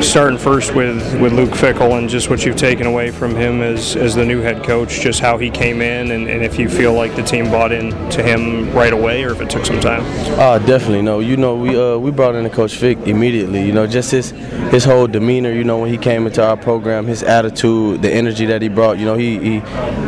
Starting first with, with Luke Fickell and just what you've taken away from him as, as the new head coach, just how he came in, and, and if you feel like the team bought in to him right away or if it took some time. Uh, definitely. No, you know, we uh, we brought in the coach Fick immediately. You know, just his his whole demeanor. You know, when he came into our program, his attitude, the energy that he brought. You know, he, he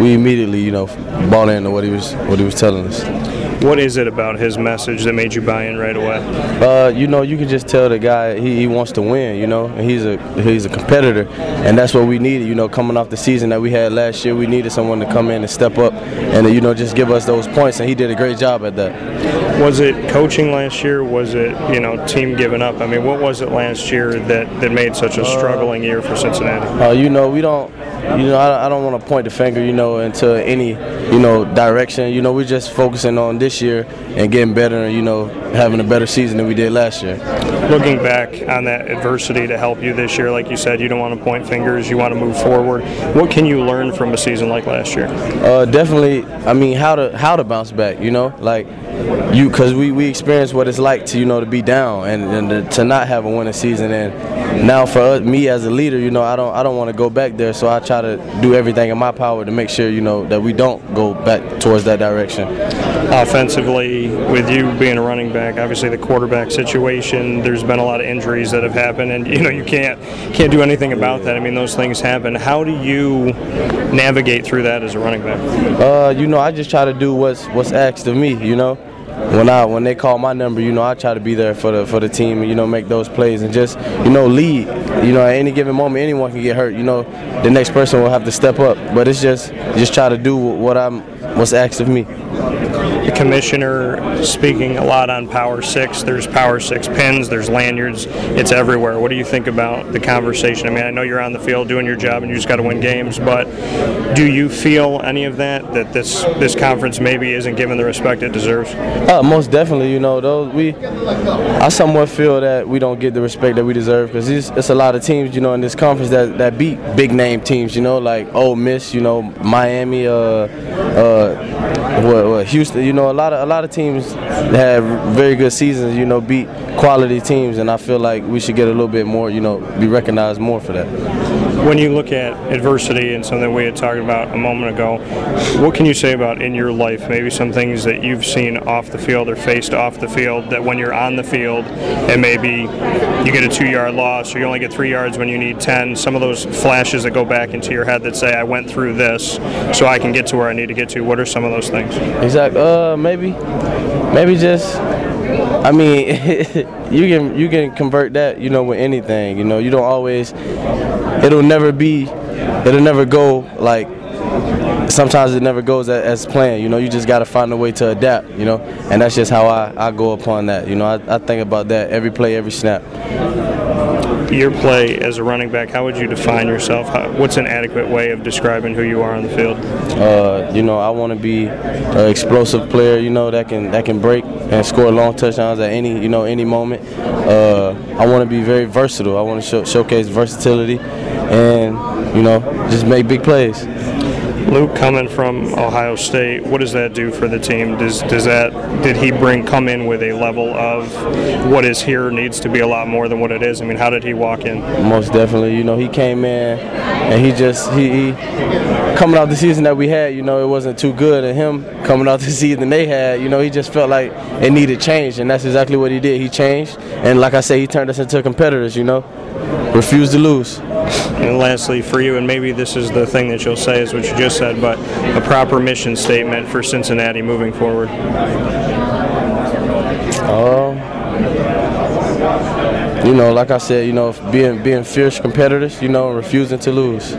we immediately you know bought into what he was what he was telling us. What is it about his message that made you buy in right away? Uh, you know, you can just tell the guy he, he wants to win. You know, and he's a he's a competitor, and that's what we needed. You know, coming off the season that we had last year, we needed someone to come in and step up, and you know, just give us those points. And he did a great job at that. Was it coaching last year? Was it you know team giving up? I mean, what was it last year that that made such a struggling year for Cincinnati? Uh, you know, we don't. You know, I, I don't want to point the finger, you know, into any, you know, direction. You know, we're just focusing on this year and getting better and, you know, having a better season than we did last year. Looking back on that adversity to help you this year, like you said, you don't want to point fingers, you want to move forward. What can you learn from a season like last year? Uh, definitely, I mean, how to how to bounce back, you know, like you, because we, we experienced what it's like to, you know, to be down and, and to not have a winning season. And now for us, me as a leader, you know, I don't I don't want to go back there, so I try to do everything in my power to make sure, you know, that we don't go back towards that direction. Offensively, with you being a running back, obviously the quarterback situation, there's been a lot of injuries that have happened, and you know you can't can't do anything about that. I mean, those things happen. How do you navigate through that as a running back? Uh, you know, I just try to do what's what's asked of me, you know when I when they call my number, you know, I try to be there for the for the team you know make those plays and just you know lead. You know, at any given moment, anyone can get hurt. You know, the next person will have to step up. But it's just just try to do what I'm what's asked of me the commissioner speaking a lot on Power Six. There's Power Six pins, there's lanyards, it's everywhere. What do you think about the conversation? I mean, I know you're on the field doing your job and you just got to win games, but do you feel any of that that this this conference maybe isn't given the respect it deserves? Uh, most definitely. You know, we I somewhat feel that we don't get the respect that we deserve because it's a lot of teams, you know, in this conference that, that beat big name teams. You know, like Ole Miss, you know, Miami, uh, uh, what, what Houston. You know, a lot of a lot of teams have very good seasons. You know, beat quality teams, and I feel like we should get a little bit more. You know, be recognized more for that. When you look at adversity and something we had talked about a moment ago, what can you say about in your life? Maybe some things that you've seen off the field or faced off the field that when you're on the field and maybe you get a two-yard loss or you only get three yards when you need ten. Some of those flashes that go back into your head that say, "I went through this, so I can get to where I need to get to." What are some of those things? Exactly. Uh, maybe, maybe just. I mean, you can you can convert that, you know, with anything. You know, you don't always. It'll never be. It'll never go like. Sometimes it never goes as, planned. You know, you just got to find a way to adapt. You know, and that's just how I, I go upon that. You know, I, I think about that every play, every snap your play as a running back, how would you define yourself? How, what's an adequate way of describing who you are on the field? Uh, you know, I want to be an explosive player. You know, that can that can break and score long touchdowns at any you know any moment. Uh, I want to be very versatile. I want to show, showcase versatility, and you know, just make big plays. Luke coming from Ohio State, what does that do for the team? Does does that did he bring come in with a level of what is here needs to be a lot more than what it is? I mean, how did he walk in? Most definitely. You know, he came in and he just he, he coming out the season that we had. You know, it wasn't too good, and him coming out the season they had. You know, he just felt like it needed change, and that's exactly what he did. He changed, and like I say, he turned us into competitors. You know, refused to lose. And lastly, for you, and maybe this is the thing that you'll say, is what you just said, but a proper mission statement for Cincinnati moving forward. Um, you know, like I said, you know, being being fierce competitors, you know, refusing to lose.